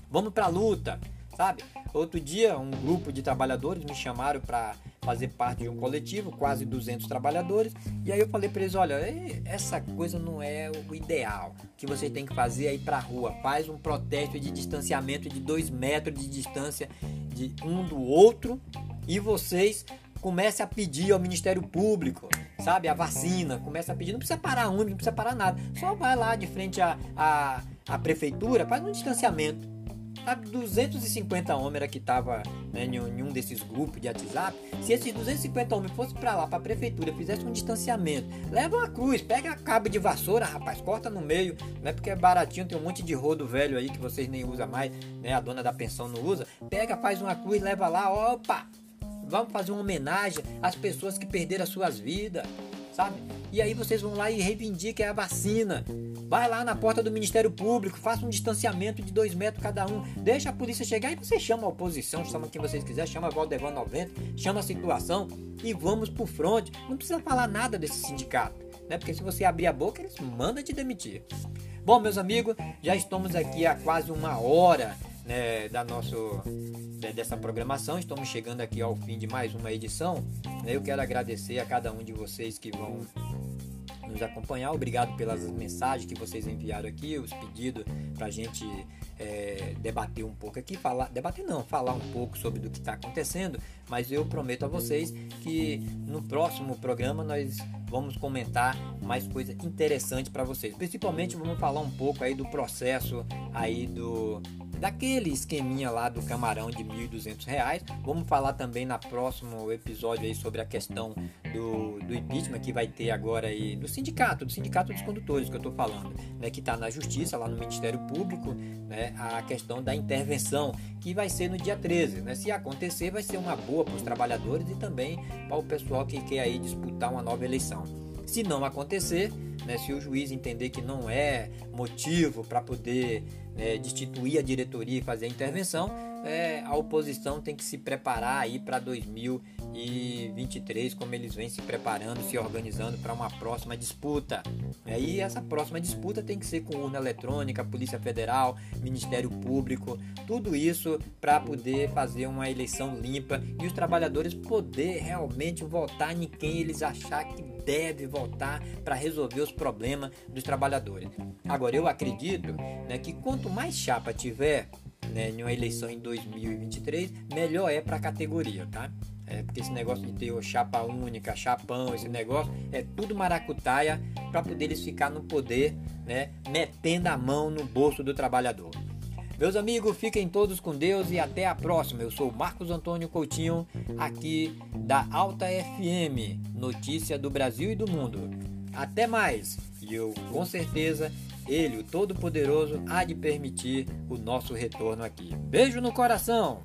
Vamos pra luta, sabe? Outro dia, um grupo de trabalhadores me chamaram para fazer parte de um coletivo, quase 200 trabalhadores, e aí eu falei para eles: olha, essa coisa não é o ideal. O que você tem que fazer é ir para rua, faz um protesto de distanciamento de 2 metros de distância de um do outro e vocês comecem a pedir ao Ministério Público, sabe, a vacina, começa a pedir, não precisa parar um, não precisa parar nada, só vai lá de frente à, à, à prefeitura, faz um distanciamento. Sabe, 250 homens que tava né, em um desses grupos de WhatsApp, se esses 250 homens fossem para lá, para a prefeitura, fizessem um distanciamento, leva uma cruz, pega a cabo de vassoura, rapaz, corta no meio, não é porque é baratinho, tem um monte de rodo velho aí que vocês nem usam mais, né, a dona da pensão não usa, pega, faz uma cruz, leva lá, opa, vamos fazer uma homenagem às pessoas que perderam as suas vidas, sabe? E aí vocês vão lá e reivindiquem a vacina. Vai lá na porta do Ministério Público, faça um distanciamento de dois metros cada um. Deixa a polícia chegar e você chama a oposição, chama quem vocês quiser, chama Valdevan 90, chama a situação e vamos pro fronte. Não precisa falar nada desse sindicato, né? Porque se você abrir a boca, eles mandam te demitir. Bom, meus amigos, já estamos aqui há quase uma hora né, da nosso, né, dessa programação. Estamos chegando aqui ao fim de mais uma edição. Eu quero agradecer a cada um de vocês que vão nos acompanhar. Obrigado pelas mensagens que vocês enviaram aqui, os pedidos para a gente é, debater um pouco aqui, falar, debater não, falar um pouco sobre do que está acontecendo. Mas eu prometo a vocês que no próximo programa nós vamos comentar mais coisa interessante para vocês. Principalmente vamos falar um pouco aí do processo aí do daquele esqueminha lá do camarão de R$ 1.200. Vamos falar também na próximo episódio aí sobre a questão do, do impeachment que vai ter agora aí do sindicato, do sindicato dos condutores que eu estou falando, né, que está na justiça, lá no Ministério Público, né, a questão da intervenção, que vai ser no dia 13. Né? Se acontecer, vai ser uma boa para os trabalhadores e também para o pessoal que quer aí disputar uma nova eleição. Se não acontecer, né, se o juiz entender que não é motivo para poder é, destituir a diretoria e fazer a intervenção, é, a oposição tem que se preparar aí para 2023, como eles vêm se preparando, se organizando para uma próxima disputa. É, e essa próxima disputa tem que ser com urna eletrônica, Polícia Federal, Ministério Público, tudo isso para poder fazer uma eleição limpa e os trabalhadores poder realmente votar em quem eles achar que deve votar para resolver os problemas dos trabalhadores. Agora, eu acredito né, que quanto mais chapa tiver né, em uma eleição em 2023, melhor é para a categoria, tá? É, porque esse negócio de ter chapa única, chapão, esse negócio é tudo maracutaia para poder eles ficar no poder, né, metendo a mão no bolso do trabalhador. Meus amigos, fiquem todos com Deus e até a próxima. Eu sou Marcos Antônio Coutinho, aqui da Alta FM, notícia do Brasil e do mundo. Até mais! E eu, com certeza, ele, o Todo-Poderoso, há de permitir o nosso retorno aqui. Beijo no coração!